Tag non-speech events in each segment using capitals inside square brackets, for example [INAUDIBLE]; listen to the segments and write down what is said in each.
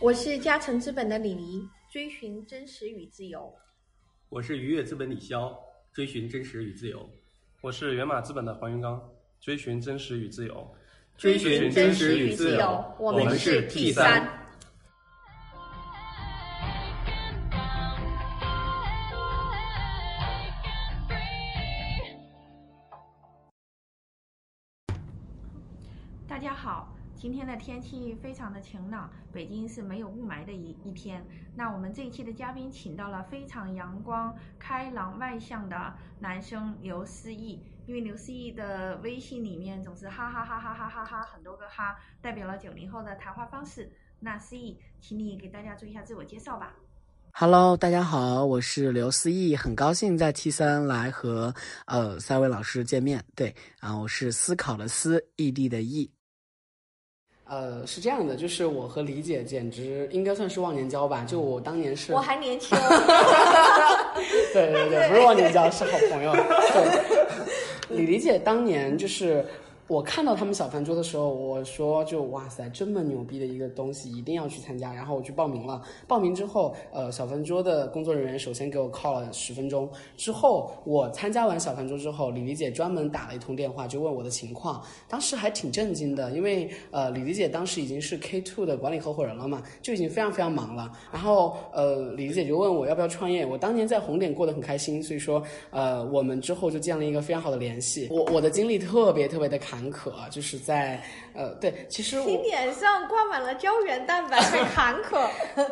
我是嘉诚资本的李黎，追寻真实与自由。我是愉悦资本李潇，追寻真实与自由。我是源码资本的黄云刚，追寻真实与自由。追寻真实与自由，我们是 T 三。今天的天气非常的晴朗，北京是没有雾霾的一一天。那我们这一期的嘉宾请到了非常阳光、开朗、外向的男生刘思义，因为刘思义的微信里面总是哈哈哈哈哈哈哈很多个哈，代表了九零后的谈话方式。那思义，请你给大家做一下自我介绍吧。Hello，大家好，我是刘思义，很高兴在 T 三来和呃三位老师见面。对，啊，我是思考的思，异地的异。呃，是这样的，就是我和李姐简直应该算是忘年交吧。就我当年是，我还年轻。[LAUGHS] 对对对，不是忘年交，是好朋友。对，[LAUGHS] 李李姐当年就是。我看到他们小饭桌的时候，我说就哇塞，这么牛逼的一个东西，一定要去参加。然后我去报名了。报名之后，呃，小饭桌的工作人员首先给我 call 了十分钟。之后我参加完小饭桌之后，李丽姐专门打了一通电话，就问我的情况。当时还挺震惊的，因为呃，李丽姐当时已经是 K two 的管理合伙人了嘛，就已经非常非常忙了。然后呃，李丽姐就问我要不要创业。我当年在红点过得很开心，所以说呃，我们之后就建立一个非常好的联系。我我的经历特别特别的坎。坎坷，就是在呃，对，其实你脸上挂满了胶原蛋白，很坎坷。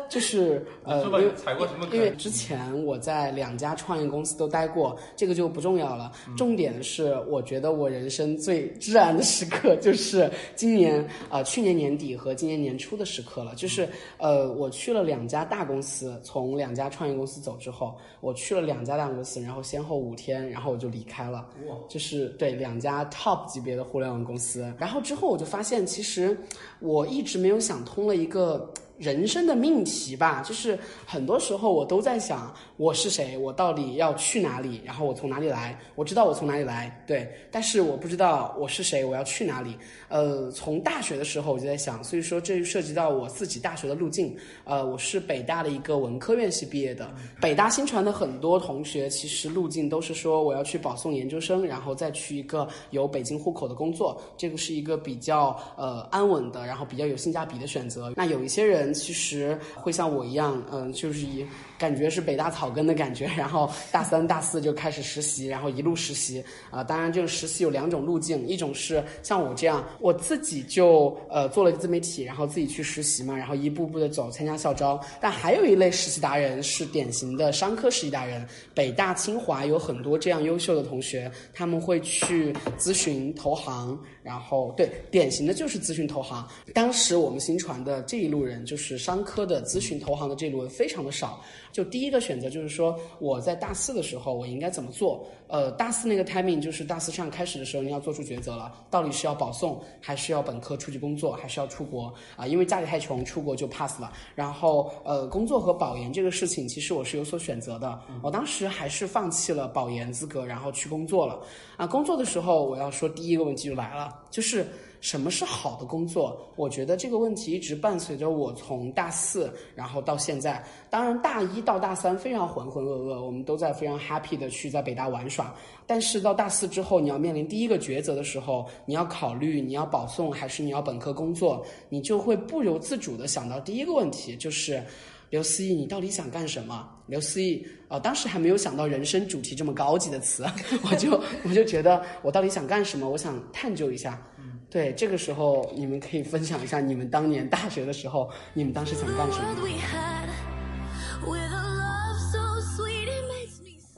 就是呃，因为踩过什么？因为之前我在两家创业公司都待过，这个就不重要了。重点的是，我觉得我人生最至暗的时刻就是今年啊，去年年底和今年年初的时刻了。就是呃，我去了两家大公司，从两家创业公司走之后，我去了两家大公司，然后先后五天，然后我就离开了。哇，就是对两家 top 级别的互互联网公司，然后之后我就发现，其实我一直没有想通了一个。人生的命题吧，就是很多时候我都在想我是谁，我到底要去哪里，然后我从哪里来？我知道我从哪里来，对，但是我不知道我是谁，我要去哪里？呃，从大学的时候我就在想，所以说这就涉及到我自己大学的路径。呃，我是北大的一个文科院系毕业的，北大新传的很多同学其实路径都是说我要去保送研究生，然后再去一个有北京户口的工作，这个是一个比较呃安稳的，然后比较有性价比的选择。那有一些人。其实会像我一样，嗯，就是以感觉是北大草根的感觉，然后大三、大四就开始实习，然后一路实习啊。当然，这个实习有两种路径，一种是像我这样，我自己就呃做了自媒体，然后自己去实习嘛，然后一步步的走，参加校招。但还有一类实习达人是典型的商科实习达人，北大、清华有很多这样优秀的同学，他们会去咨询投行。然后，对，典型的就是咨询投行。当时我们新传的这一路人，就商科的咨询投行的这一轮非常的少。就第一个选择就是说，我在大四的时候我应该怎么做？呃，大四那个 timing 就是大四上开始的时候，你要做出抉择了，到底是要保送，还是要本科出去工作，还是要出国啊？因为家里太穷，出国就 pass 了。然后，呃，工作和保研这个事情，其实我是有所选择的。我当时还是放弃了保研资格，然后去工作了。啊，工作的时候，我要说第一个问题就来了。就是什么是好的工作？我觉得这个问题一直伴随着我从大四，然后到现在。当然，大一到大三非常浑浑噩噩，我们都在非常 happy 的去在北大玩耍。但是到大四之后，你要面临第一个抉择的时候，你要考虑你要保送还是你要本科工作，你就会不由自主的想到第一个问题，就是刘思义，你到底想干什么？刘思义啊，当时还没有想到人生主题这么高级的词，[LAUGHS] 我就我就觉得我到底想干什么？我想探究一下。对，这个时候你们可以分享一下你们当年大学的时候，你们当时想干什么？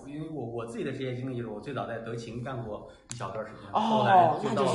因为我我自己的职业经历就是，我最早在德勤干过一小段时间，后来就到了，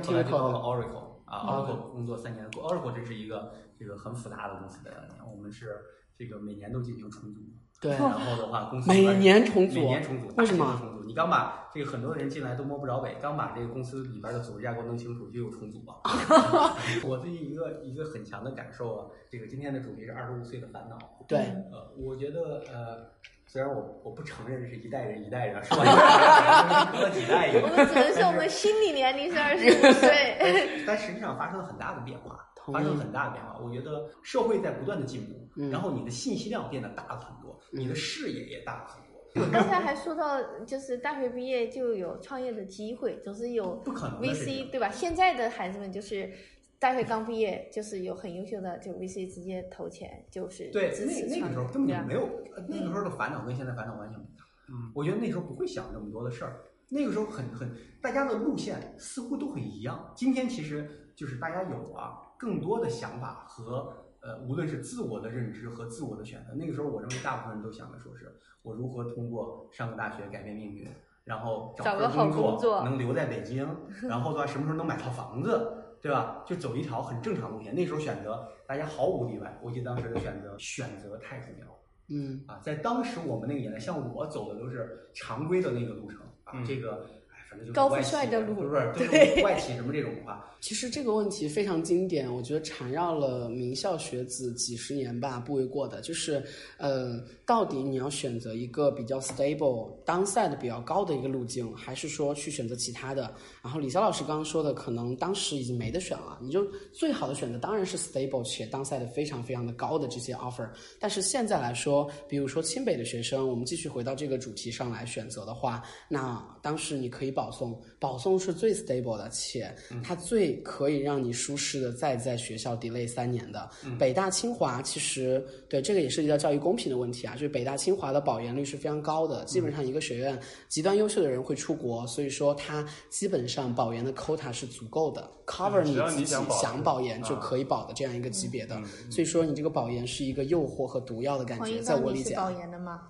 后来就到了 Oracle 啊，Oracle 工作三年，Oracle 这是一个这个很复杂的公司的，我们是这个每年都进行重组。对，然后的话，公司每年重组，每年重组，为什么？重组，你刚把这个很多人进来都摸不着北，刚把这个公司里边的组织架构弄清楚，就有重组了。[LAUGHS] 我最近一个一个很强的感受啊，这个今天的主题是二十五岁的烦恼。对，呃，我觉得呃，虽然我我不承认是一代人一代人，[LAUGHS] 是吧？隔了几代人，我们只能说我们心理年龄是二十五岁，[LAUGHS] 但实际上发生了很大的变化。发生了很大的变化。我觉得社会在不断的进步，嗯然后你的信息量变得大了很多，你的视野也大了很多。刚才还说到，就是大学毕业就有创业的机会，总是有不可能 VC 对吧？现在的孩子们就是大学刚毕业，就是有很优秀的，就 VC 直接投钱，就是对，支持创业那那个时候根本就没有，呃那个时候的烦恼跟现在烦恼完全不一样。嗯，我觉得那时候不会想那么多的事儿，那个时候很很，大家的路线似乎都很一样。今天其实就是大家有啊更多的想法和呃，无论是自我的认知和自我的选择。那个时候，我认为大部分人都想的说是我如何通过上个大学改变命运，然后找个好份工工作能留在北京，然后的话什么时候能买套房子。对吧？就走一条很正常路线。那时候选择，大家毫无例外。我记得当时的选择，选择太重要了。嗯啊，在当时我们那个年代，像我走的都是常规的那个路程啊，嗯这个哎，反正就是高富帅的路不是，[LAUGHS] 就是对外企什么这种的话，其实这个问题非常经典，我觉得缠绕了名校学子几十年吧，不为过的。就是，呃，到底你要选择一个比较 stable、downside 比较高的一个路径，还是说去选择其他的？然后李潇老师刚刚说的，可能当时已经没得选了，你就最好的选择当然是 stable 且 downside 非常非常的高的这些 offer。但是现在来说，比如说清北的学生，我们继续回到这个主题上来选择的话，那当时你可以保送，保送是最 stable 的，且它最可以让你舒适的再在学校 delay 三年的。北大清华其实对这个也涉及到教育公平的问题啊，就是北大清华的保研率是非常高的，基本上一个学院极端优秀的人会出国，所以说它基本上保研的 quota 是足够的，cover 你自己你想保研就啊可以保的这样一个级别的。所以说你这个保研是一个诱惑和毒药的感觉，在我理解保研的吗？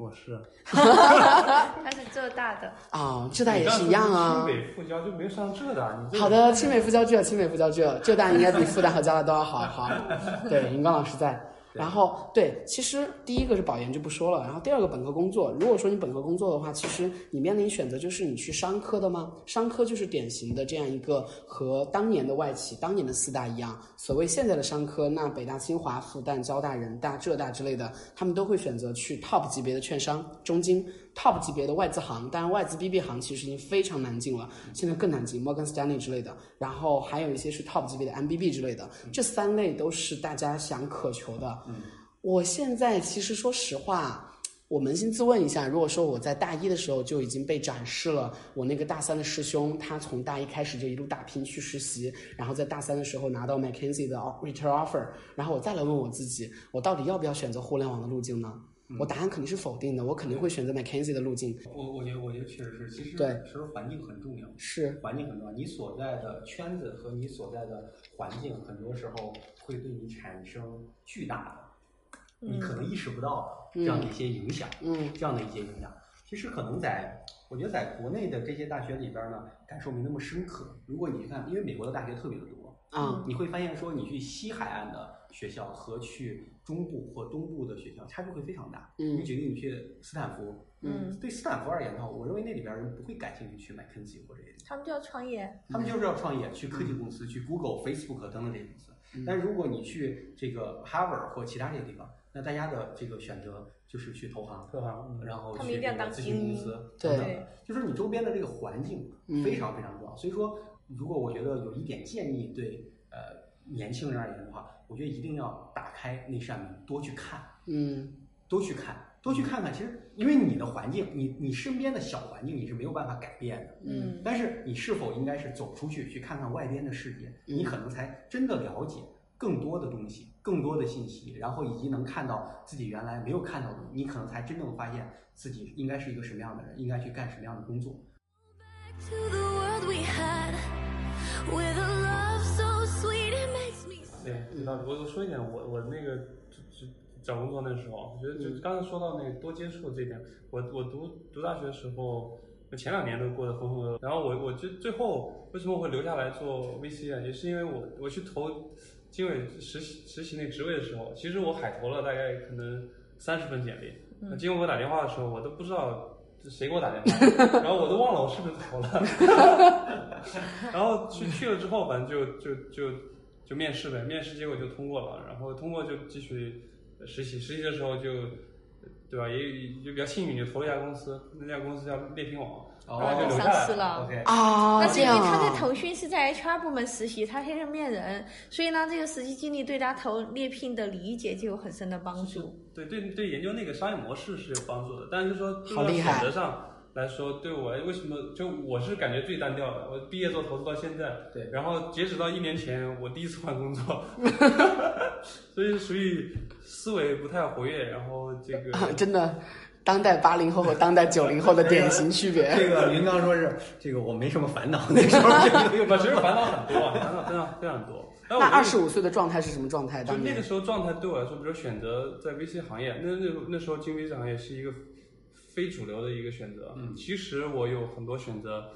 我是 [LAUGHS] 他是浙大的，啊，浙大也是一样啊清。北复交就没有上浙大，你好的，清北复交浙，清北复交浙，浙大应该比复旦和交大都要好。好，对，云刚老师在。然后对，其实第一个是保研就不说了，然后第二个本科工作，如果说你本科工作的话，其实你面临选择就是你去商科的吗？商科就是典型的这样一个和当年的外企、当年的四大一样，所谓现在的商科，那北大、清华、复旦、交大、人大、浙大之类的，他们都会选择去 top 级别的券商、中金。Top 级别的外资行，当然外资 BB 行其实已经非常难进了，现在更难进，Morgan Stanley 之类的，然后还有一些是 top 级别的 MBB 之类的，这三类都是大家想渴求的。我现在其实说实话。我扪心自问一下，如果说我在大一的时候就已经被展示了我那个大三的师兄，他从大一开始就一路打拼去实习，然后在大三的时候拿到 McKinsey 的 return offer，然后我再来问我自己，我到底要不要选择互联网的路径呢？我答案肯定是否定的，我肯定会选择 McKinsey 的路径。我我觉得我觉得确实是，其实对其实环境很重要，是，环境很重要，你所在的圈子和你所在的环境，很多时候会对你产生巨大的，你可能意识不到的这样的一些影响。嗯这样的一些影响。其实可能在，我觉得在国内的这些大学里边呢，感受没那么深刻。如果你看，因为美国的大学特别的多，啊，你会发现说，你去西海岸的学校和去中部或东部的学校差距会非常大。嗯你举例，你去斯坦福，嗯，对斯坦福而言的话，我认为那里边人不会感兴趣去麦肯锡或这些。他们就要创业，他们就是要创业，去科技公司，去 Google、Facebook 等等这些公司。但是如果你去这个 Harvard 或其他这些地方，那大家的这个选择就是去投行，投行，嗯然后去咨询公司对等等的，就是你周边的这个环境嗯非常非常重要。所以说，如果我觉得有一点建议对呃年轻人而言的话，我觉得一定要打开那扇门，多去看，嗯多去看，多去看看。其实，因为你的环境，你你身边的小环境你是没有办法改变的。嗯，但是你是否应该是走出去去看看外边的世界？嗯你可能才真的了解更多的东西，更多的信息，然后以及能看到自己原来没有看到的，你可能才真正发现自己应该是一个什么样的人，应该去干什么样的工作。对，知道我我说一点，我我那个就就找工作那时候，我觉得就刚才说到那个多接触这点，我我读读大学的时候，我前两年都过得浑浑噩噩，然后我我就最后为什么我会留下来做 VC 啊，也是因为我我去投经纬实习实习那职位的时候，其实我海投了大概可能三十份简历，那经纬给我打电话的时候，我都不知道。是谁给我打电话？[LAUGHS] 然后我都忘了我是不是投了。[LAUGHS] 然后去去了之后，反正就就就就面试呗，面试结果就通过了，然后通过就继续实习，实习的时候就，对吧？也也就比较幸运，就投了一家公司，那家公司叫猎聘网，哦然后就留下来上市了 OK，啊，那是因为这样啊他在腾讯是在 HR 部门实习，他天天面人，所以呢，这个实习经历对他投猎聘的理解就有很深的帮助。对对对，研究那个商业模式是有帮助的，但是说就好厉害选择上来说，对我为什么就我是感觉最单调的。我毕业做投资到现在，对然后截止到一年前，我第一次换工作，[LAUGHS] 所以属于思维不太活跃，然后这个啊 [LAUGHS] 真的，当代八零后和当代九零后的典型区别。[LAUGHS] 这个您刚说是这个我没什么烦恼，那时候这个不，其实烦恼很多啊，烦恼非常非常多。那二十五岁的状态是什么状态？就那个时候状态对我来说，比如选择在 VC 行业，那那那时候进 VC 行业是一个非主流的一个选择。嗯其实我有很多选择，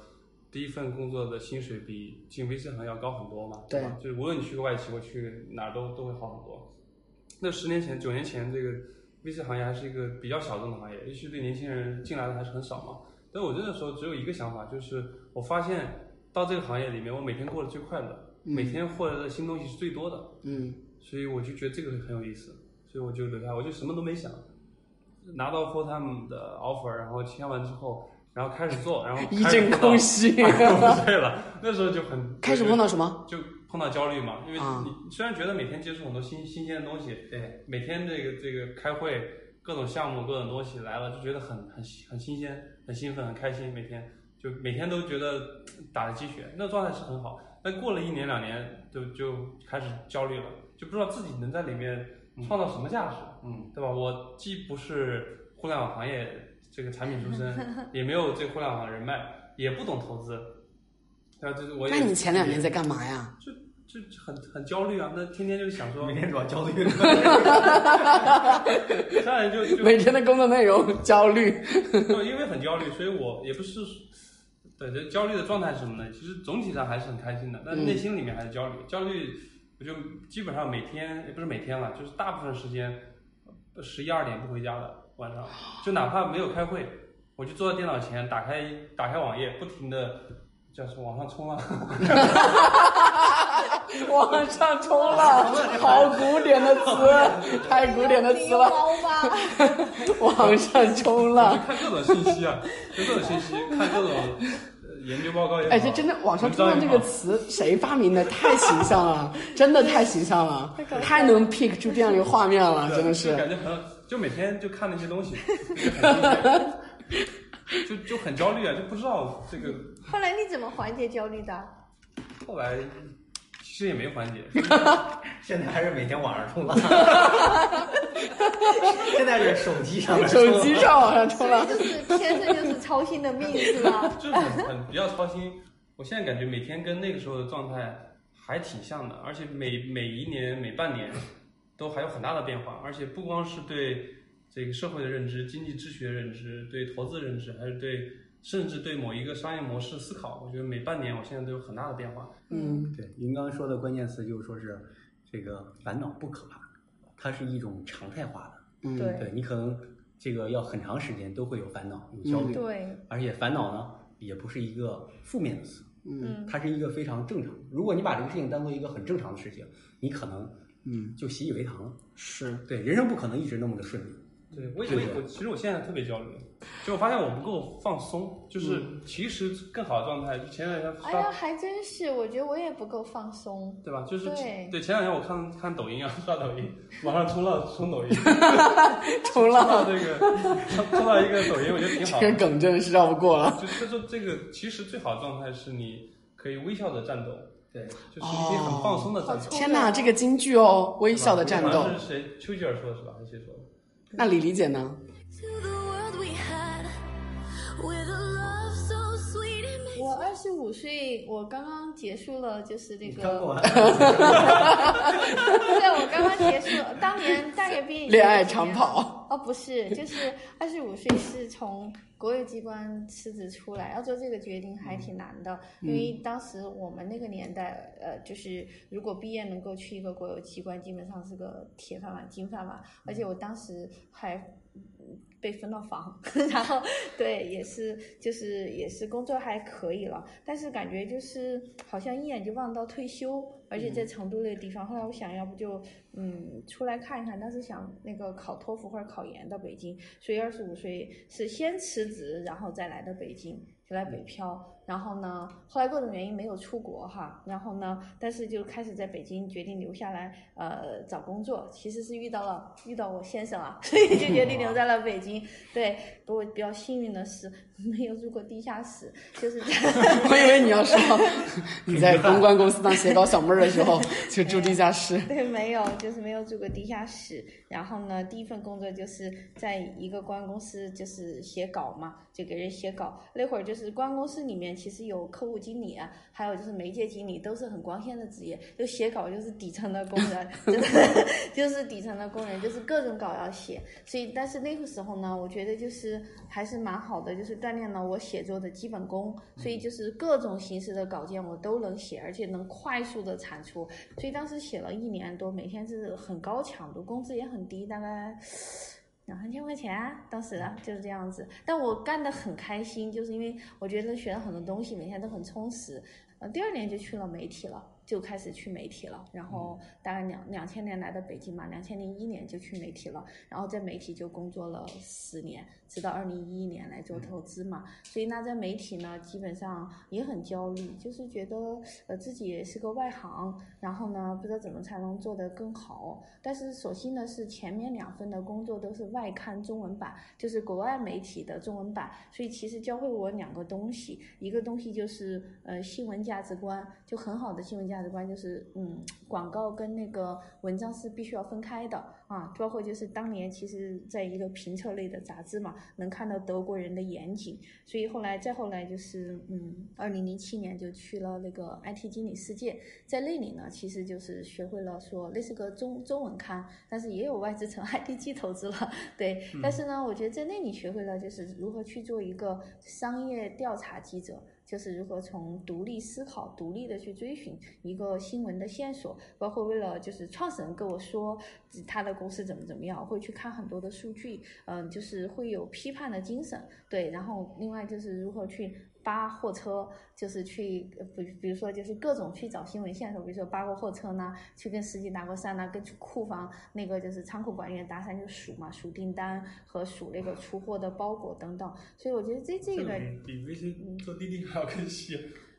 第一份工作的薪水比进 VC 行业要高很多嘛，对吧？就是无论你去个外企或去哪儿都都会好很多。那十年前、九年前，这个 VC 行业还是一个比较小众的行业，尤其对年轻人进来的还是很少嘛。但我那个时候只有一个想法，就是我发现到这个行业里面，我每天过得最快乐，每天获得的新东西是最多的。嗯，所以我就觉得这个很有意思，所以我就留下来，我就什么都没想，拿到 full time 的 offer，然后签完之后，然后开始做，然后一阵空虚，[LAUGHS] 对了，那时候就很 [LAUGHS] 开始碰到什么？就碰到焦虑嘛，因为啊你虽然觉得每天接触很多新新鲜的东西，对，每天这个这个开会，各种项目各种东西来了，就觉得很很很新鲜，很兴奋，很开心，每天就每天都觉得打了鸡血，那状态是很好。但过了一年两年，就就开始焦虑了，就不知道自己能在里面创造什么价值，嗯，对吧？我既不是互联网行业这个产品出身，[LAUGHS] 也没有这个互联网人脉，也不懂投资，对吧？就是我也那你前两年在干嘛呀？就就很很焦虑啊，那天天就想说每，天主要焦虑。[LAUGHS] 当然就就每天的工作内容焦虑。[LAUGHS] 对，因为很焦虑，所以我也不是对这焦虑的状态是什么呢？其实总体上还是很开心的，但是内心里面还是焦虑。焦虑，我就基本上每天也不是每天了，就是大部分时间十一二点不回家的晚上，就哪怕没有开会，我就坐在电脑前，打开打开网页，不停的叫什么往上冲啊，[LAUGHS] 往上冲浪，好古典的词，太古典的词了。[LAUGHS] 往上冲就浪，看各种信息啊，就各种信息，看各种呃研究报告也好。哎，这真的“网上冲浪”这个词谁发明的？太形象了，[LAUGHS] 真的太形象了，太能 pick 出这样一个画面了，真的。是感觉很，就每天就看那些东西，[LAUGHS] 就就很焦虑啊，就不知道这个后来你怎么缓解焦虑的？后来其实也没缓解，[LAUGHS] 现在还是每天晚上冲浪，现在是手机上面手机上网上冲浪，就是天生就是操心的命是吧？[LAUGHS] 就是很很比较操心。我现在感觉每天跟那个时候的状态还挺像的，而且每每一年每半年都还有很大的变化，而且不光是对这个社会的认知、经济秩序的认知、对投资的认知，还是对甚至对某一个商业模式思考，我觉得每半年我现在都有很大的变化。嗯，对，您刚刚说的关键词就是说是这个烦恼不可怕，它是一种常态化的。嗯，对对你可能这个要很长时间都会有烦恼、有焦虑，对，而且烦恼呢也不是一个负面的词，嗯，它是一个非常正常。如果你把这个事情当做一个很正常的事情，你可能嗯就习以为常了。是，对，人生不可能一直那么的顺利。对我以对对为我其实我现在特别焦虑，就我发现我不够放松，就是其实更好的状态，就前两天刷哎呀，还真是，我觉得我也不够放松。对吧？就是对前两天我看看抖音啊，刷抖音，网上冲浪冲抖音，[LAUGHS] 冲浪到这个冲冲到一个抖音，我觉得挺好的。这个梗真的是绕不过了。就他说这个其实最好的状态是你可以微笑的战斗，对，就是你可以很放松的战斗。天哪，这个京剧哦，微笑的战斗好像。是谁丘吉尔说的是吧？还是谁说的？那李李姐呢？To the world we had with a love so sweet it makes 我二十五岁，我刚刚结束了，就是这个，你刚过完，[LAUGHS] 对，我刚刚结束，当年大学毕业恋爱长跑。哦，不是，就是二十五岁是从国有机关辞职出来，要做这个决定还挺难的，因为当时我们那个年代，呃，就是如果毕业能够去一个国有机关，基本上是个铁饭碗、金饭碗，而且我当时还。嗯被分了房，[LAUGHS] 然后对，也是就是也是工作还可以了，但是感觉就是好像一眼就望到退休，而且在成都那个地方。后来我想要不就嗯出来看一看，但是想那个考托福或者考研到北京，所以二十五岁是先辞职，然后再来到北京。就来北漂。然后呢，后来各种原因没有出国哈，然后呢，但是就开始在北京决定留下来，呃，找工作。其实是遇到了遇到我先生啊，所以就决定留在了北京。对，不过比较幸运的是没有住过地下室，就是在 [LAUGHS] 我以为你要说 [LAUGHS] 你在公关公司当写稿小妹儿的时候就住地下室。[LAUGHS] 对，没有，就是没有住过地下室。然后呢，第一份工作就是在一个公关公司，就是写稿嘛，就给人写稿。那会儿就是公关公司里面其实有客户经理啊，还有就是媒介经理，都是很光鲜的职业。就写稿就是底层的工人，真的 [LAUGHS] 就是底层的工人，就是各种稿要写。所以，但是那个时候呢，我觉得就是还是蛮好的，就是锻炼了我写作的基本功。所以就是各种形式的稿件我都能写，而且能快速的产出。所以当时写了一年多，每天是很高强度，工资也很低，大概两三千块钱，当时的就是这样子。但我干得很开心，就是因为我觉得学了很多东西，每天都很充实。呃，第二年就去了媒体了。就开始去媒体了，然后大概两两千年来的北京嘛，两千零一年就去媒体了，然后在媒体就工作了十年，直到二零一一年来做投资嘛。所以那在媒体呢，基本上也很焦虑，就是觉得呃自己也是个外行，然后呢不知道怎么才能做得更好。但是所幸的是前面两份的工作都是外刊中文版，就是国外媒体的中文版，所以其实教会我两个东西，一个东西就是呃新闻价值观，就很好的新闻价。价值观就是，嗯，广告跟那个文章是必须要分开的啊。包括就是当年其实在一个评测类的杂志嘛，能看到德国人的严谨，所以后来再后来就是，嗯，二零零七年就去了那个 IT 经理世界，在那里呢，其实就是学会了说那是个中中文刊，但是也有外资成 [LAUGHS] IDG 投资了，对。但是呢，我觉得在那里学会了就是如何去做一个商业调查记者。就是如何从独立思考、独立的去追寻一个新闻的线索，包括为了就是创始人跟我说他的公司怎么怎么样，会去看很多的数据，嗯，就是会有批判的精神，对，然后另外就是如何去。扒货车就是去，比比如说就是各种去找新闻线索，比如说扒过货车呢，去跟司机搭过讪呢，跟库房那个就是仓库管理员搭讪就数嘛，数订单和数那个出货的包裹等等。所以我觉得这这一段比微信做滴滴还要更细。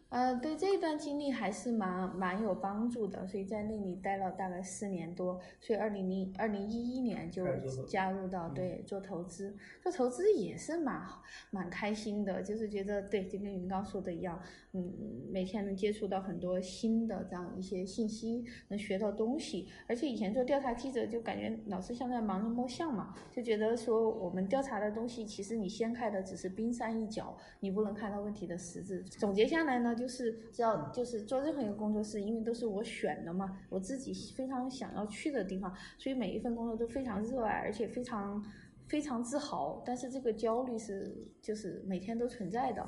呃，对这一段经历还是蛮蛮有帮助的，所以在那里待了大概四年多，所以二零零二零一一年就加入到对做投资，做投资也是蛮蛮开心的，就是觉得对，就跟云刚说的一样，嗯，每天能接触到很多新的这样一些信息，能学到东西，而且以前做调查记者就感觉老是像在盲人摸象嘛，就觉得说我们调查的东西，其实你掀开的只是冰山一角，你不能看到问题的实质。总结下来呢。就是只要就是做任何一个工作室，因为都是我选的嘛，我自己非常想要去的地方，所以每一份工作都非常热爱，而且非常非常自豪。但是这个焦虑是就是每天都存在的。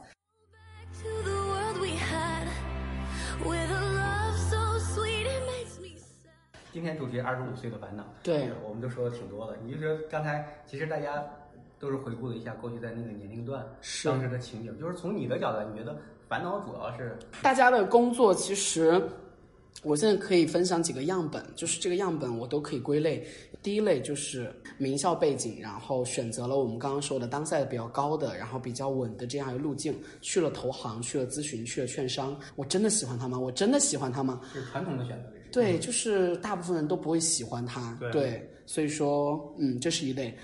今天主题二十五岁的烦恼，对，我们都说的挺多的。你就说刚才其实大家都是回顾了一下过去在那个年龄段当时的情景，就是从你的角度，你觉得？烦恼主要是大家的工作，其实我现在可以分享几个样本，就是这个样本我都可以归类。第一类就是名校背景，然后选择了我们刚刚说的当赛比较高的，然后比较稳的这样一个路径，去了投行，去了咨询，去了券商。我真的喜欢他吗？我真的喜欢他吗？是传统的选择。对，就是大部分人都不会喜欢他。对，所以说，嗯，这是一类。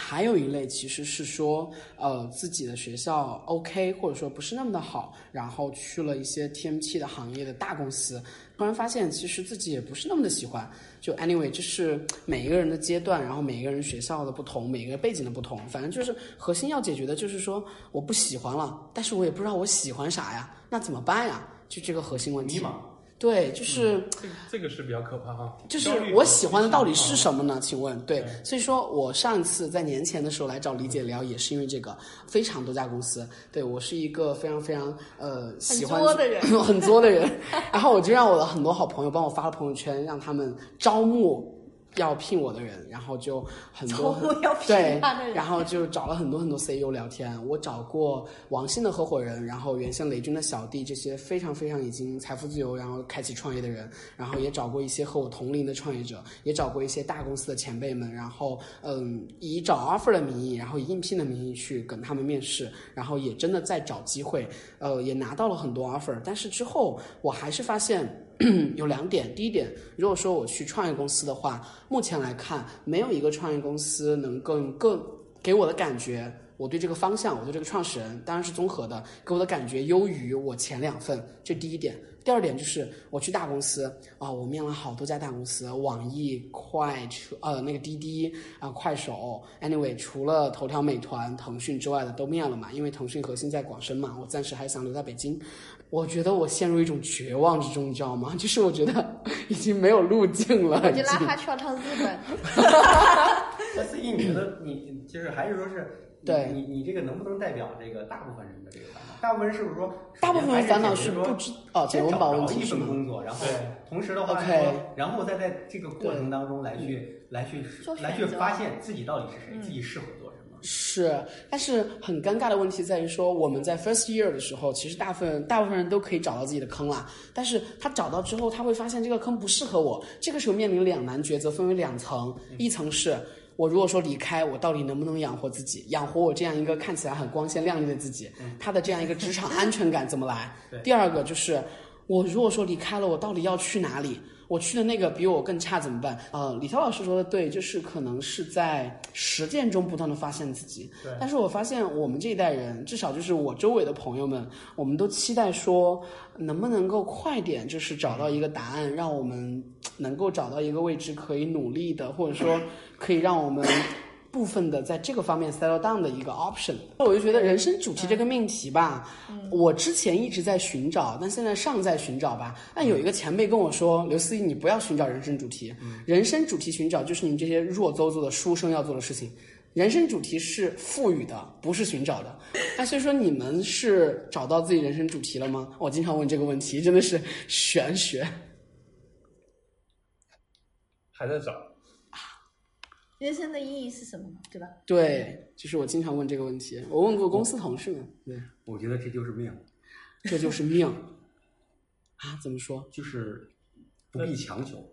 还有一类其实是说，呃，自己的学校 OK，或者说不是那么的好，然后去了一些 TMT 的行业的大公司，突然发现其实自己也不是那么的喜欢。就 anyway，这是每一个人的阶段，然后每一个人学校的不同，每个背景的不同，反正就是核心要解决的就是说，我不喜欢了，但是我也不知道我喜欢啥呀，那怎么办呀？就这个核心问题。对，就是这这个是比较可怕哈。就是我喜欢的到底是什么呢？请问，对，所以说我上一次在年前的时候来找李姐聊，也是因为这个，非常多家公司，对我是一个非常非常呃喜欢很作的人，[LAUGHS] 很作的人。[LAUGHS] 然后我就让我的很多好朋友帮我发了朋友圈，让他们招募要聘我的人，然后就很多从不要聘对然后就找了很多很多 CEO 聊天。我找过王兴的合伙人，然后原先雷军的小弟，这些非常非常已经财富自由，然后开启创业的人，然后也找过一些和我同龄的创业者，也找过一些大公司的前辈们，然后嗯，以找 offer 的名义，然后以应聘的名义去跟他们面试，然后也真的在找机会，呃，也拿到了很多 offer，但是之后我还是发现。[CLEARS THROAT] 有两点，第一点，如果说我去创业公司的话，目前来看，没有一个创业公司能更更给我的感觉，我对这个方向，我对这个创始人，当然是综合的，给我的感觉优于我前两份，这第一点。第二点就是我去大公司啊、我面了好多家大公司，网易、快车呃那个滴滴啊、快手，anyway，除了头条、美团、腾讯之外的都面了嘛，因为腾讯核心在广深嘛，我暂时还想留在北京。我觉得我陷入一种绝望之中，你知道吗？[LAUGHS] 就是我觉得 [LAUGHS] 已经没有路径了，我就拉他去了趟日本，[LAUGHS] 那所以你觉得你就是还是说是你对你你这个能不能代表这个大部分人的这个烦恼？大部分人是不是说大部分人烦恼是不知哦先找解温饱着一？份工作，然后同时的话说，然后再在这个过程当中来去来去来去发现自己到底是谁，嗯自己适合什么。是，但是很尴尬的问题在于说，我们在 first year 的时候，其实大部分大部分人都可以找到自己的坑啦。但是他找到之后，他会发现这个坑不适合我。这个时候面临两难抉择，分为两层，一层是我如果说离开，我到底能不能养活自己，养活我这样一个看起来很光鲜亮丽的自己，他的这样一个职场安全感怎么来？[LAUGHS] 第二个就是我如果说离开了，我到底要去哪里？我去的那个比我更差怎么办？呃，李涛老师说的对，就是可能是在实践中不断的发现自己。对但是我发现我们这一代人，至少就是我周围的朋友们，我们都期待说，能不能够快点，就是找到一个答案，让我们能够找到一个位置可以努力的，或者说可以让我们部分的在这个方面 settle down 的一个 option 那。我就觉得人生主题这个命题吧，我之前一直在寻找，但现在尚在寻找吧。但有一个前辈跟我说，刘思怡，你不要寻找人生主题，人生主题寻找就是你这些弱邹邹的书生要做的事情。人生主题是赋予的，不是寻找的。那所以说，你们是找到自己人生主题了吗？我经常问这个问题，真的是玄学。还在找。人生的意义是什么，对吧？对，就是我经常问这个问题。我问过公司同事们，对，我觉得这就是命，这就是命啊？怎么说就是不必强求。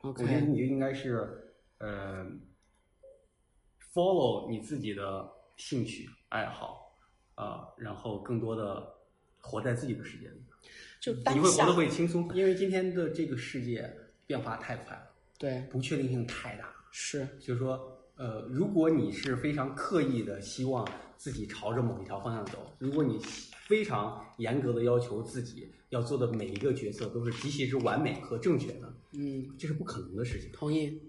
我觉得你就应该是呃，follow 你自己的兴趣爱好啊、然后更多的活在自己的世界里，就当你会活得会轻松，因为今天的这个世界变化太快了，对，不确定性太大了。是就是说，呃，如果你是非常刻意的希望自己朝着某一条方向走，如果你非常严格的要求自己要做的每一个决策都是极其之完美和正确的，嗯，这是不可能的事情。同意。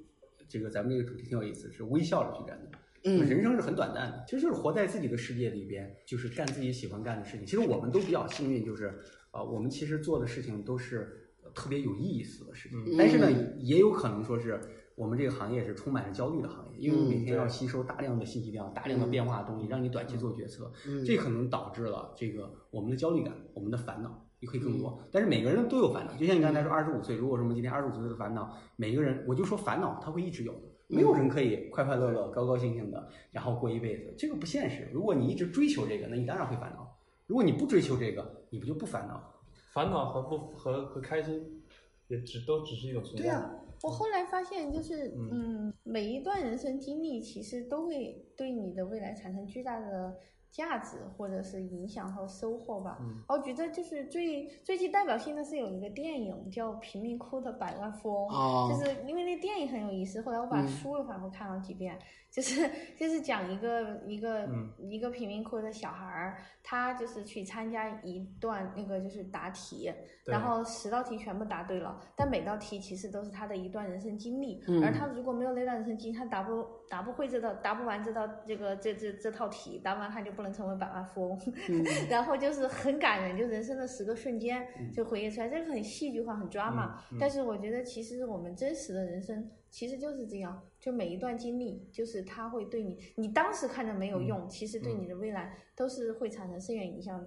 这个咱们这个主题挺有意思，是微笑着去干的。嗯人生是很短暂的，其实就是活在自己的世界里边，就是干自己喜欢干的事情。其实我们都比较幸运，就是啊、呃我们其实做的事情都是呃特别有意思的事情。嗯但是呢，也有可能说是我们这个行业是充满着焦虑的行业，因为你每天嗯要吸收大量的信息量、大量的变化的东西，让你短期做决策，嗯这可能导致了这个我们的焦虑感、我们的烦恼也会更多。但是每个人都有烦恼，就像你刚才说，二十五岁，如果说我们今天二十五岁的烦恼，每个人我就说烦恼他会一直有的。没有人可以快快乐乐、高高兴兴的，然后过一辈子，这个不现实。如果你一直追求这个，那你当然会烦恼；如果你不追求这个，你不就不烦恼？烦恼和不和和开心，也只都只是一种存在。对啊，我后来发现，就是嗯，每一段人生经历其实都会对你的未来产生巨大的价值或者是影响和收获吧。嗯我觉得就是最最具代表性的是有一个电影叫《贫民窟的百万富翁》，哦就是因为那电影很有意思，后来我把嗯书又反复看了几遍，就是就是讲一个一个、嗯。一个贫民窟的小孩儿，他就是去参加一段那个就是答题，然后十道题全部答对了，但每道题其实都是他的一段人生经历，嗯而他如果没有那段人生经历，他答不答不会这道答不完这道这个这这这套题，答不完他就不能成为百万富翁。嗯。[LAUGHS] 然后就是很感人，就人生的十个瞬间就回忆出来，这个很戏剧化，很 drama、嗯。但是我觉得其实我们真实的人生其实就是这样，就每一段经历，就是它会对你，你当时看着没有用，其实对你的未来都是会产生深远影响。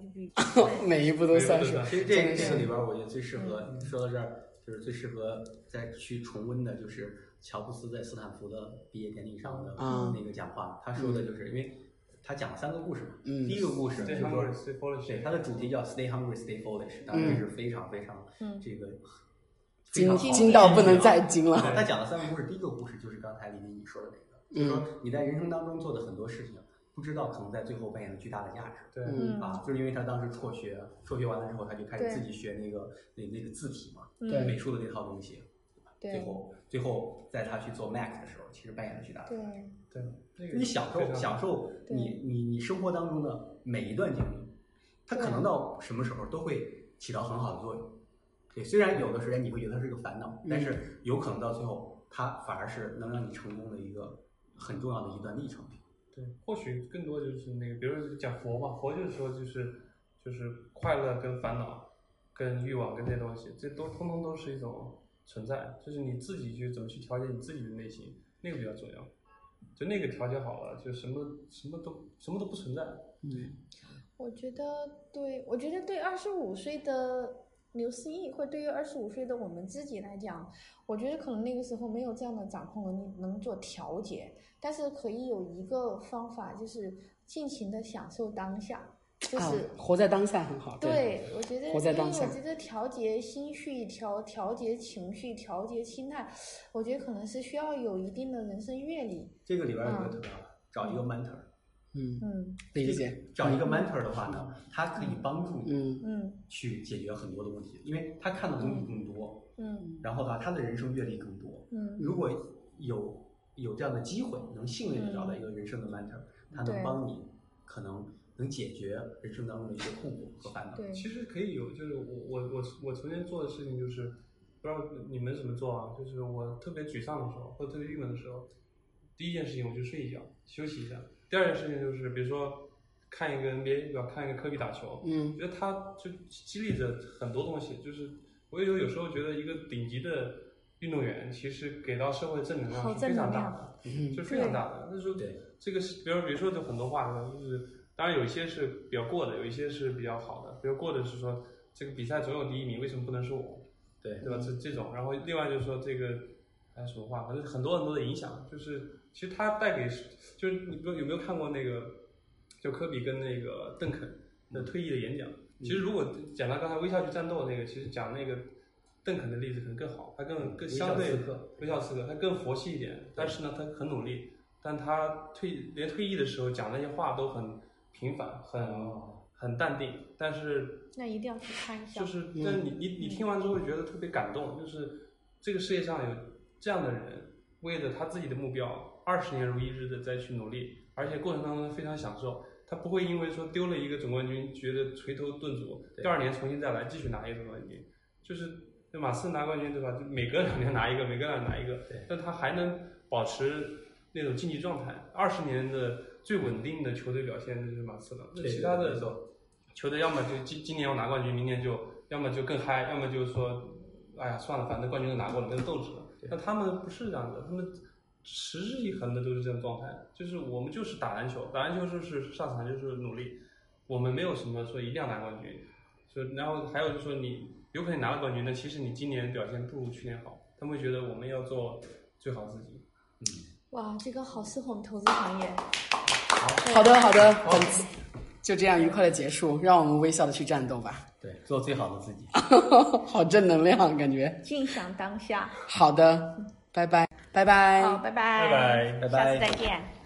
就 [LAUGHS] 每一步都算数每一步都算。其实这真的是这个里边，我觉得最适合说到这儿，就是最适合再去重温的，就是乔布斯在斯坦福的毕业典礼上的嗯那个讲话，他说的就是因为他讲了三个故事嘛，嗯第一个故事就是说对，它的主题叫 Stay Hungry, Stay Foolish，当然这是非常非常嗯这个精非常好的精到不能再对精了。他讲了三个故事，第一个故事就是刚才李明你说的那个，就是说你在人生当中做的很多事情，不知道可能在最后扮演了巨大的价值。对，嗯啊，就是因为他当时辍学，辍学完了之后，他就开始自己学那个那那个字体嘛，对美术的那套东西。最后最后在他去做 Mac 的时候，其实扮演了巨大的。对对，那个你享受享受你你你生活当中的每一段经历，它可能到什么时候都会起到很好的作用。对，虽然有的时间你会觉得它是个烦恼，但是有可能到最后，它反而是能让你成功的一个很重要的一段历程。对，或许更多就是那个，比如说讲佛嘛，佛就是说就是就是快乐跟烦恼、跟欲望跟这些东西，这都通通都是一种存在，就是你自己去怎么去调节你自己的内心，那个比较重要。就那个调节好了，就什么什么都什么都不存在。嗯我觉得对，我觉得对二十五岁的刘思义，会对于二十五岁的我们自己来讲，我觉得可能那个时候没有这样的掌控能力，能做调节，但是可以有一个方法，就是尽情的享受当下，就啊是。，活在当下很好。对，我觉得，因为活在当下我觉得调节心绪、调调节情绪、调节心态，我觉得可能是需要有一定的人生阅历。这个里边有一个嗯特别好，找一个 mentor。嗯，嗯理解。找一个 mentor 的话呢，他可以帮助你嗯嗯去解决很多的问题，因为他看的东西更多，嗯然后的话，他的人生阅历更多。嗯如果有有这样的机会，能幸运的找到一个人生的 mentor，他能帮你，可能能解决人生当中的一些痛苦和烦恼。对其实可以有，就是我我我我曾经做的事情就是，不知道你们怎么做啊？就是我特别沮丧的时候，或者特别郁闷的时候，第一件事情我就睡一觉，休息一下。第二件事情就是，比如说看一个 NBA 对吧？看一个科比打球，嗯我觉得他就激励着很多东西。就是我有有时候觉得一个顶级的运动员，其实给到社会正能量是非常大的，嗯就非常大的。那时候对这个是，比如比如说有很多话？就是当然有一些是比较过的，有一些是比较好的。比如过的是说这个比赛总有第一名，为什么不能是我？对对吧？这这种，然后另外就是说这个还有什么话，反正很多很多的影响，就是其实他带给，就是你不有没有看过那个，就科比跟那个邓肯的退役的演讲？其实如果讲到刚才微笑去战斗那个，其实讲那个邓肯的例子可能更好，他更更微笑相对刺客微笑刺客，他更佛系一点，但是呢他很努力，但他退连退役的时候讲那些话都很平凡，很很淡定，但是那一定要去看一下。就是，但是你你你听完之后会觉得特别感动，就是这个世界上有这样的人，为了他自己的目标，二十年如一日的再去努力，而且过程当中非常享受。他不会因为说丢了一个总冠军，觉得垂头顿足，第二年重新再来继续拿一个总冠军。就是那马刺拿冠军对吧？就每隔两年拿一个，每隔两年拿一个对，但他还能保持那种竞技状态。二十年的最稳定的球队表现就是马刺了。那对其他的时候球队要么就今今年要拿冠军，明年就要么就更嗨，要么就是说，哎呀算了，反正冠军都拿过了，没有斗志了。但他们不是这样的，他们持之以恒的都是这种状态，就是我们就是打篮球，打篮球就是上场就是努力，我们没有什么说一定要拿冠军，就然后还有就是说你有可能拿了冠军，那其实你今年表现不如去年好，他们会觉得我们要做最好自己。嗯哇，这个好适合我们投资行业。好的好的，本次就这样愉快的结束，让我们微笑的去战斗吧。对，做最好的自己。[LAUGHS] 好正能量，感觉。尽享当下。好的，拜拜，拜拜。好，拜拜，拜拜拜拜下次再见。好。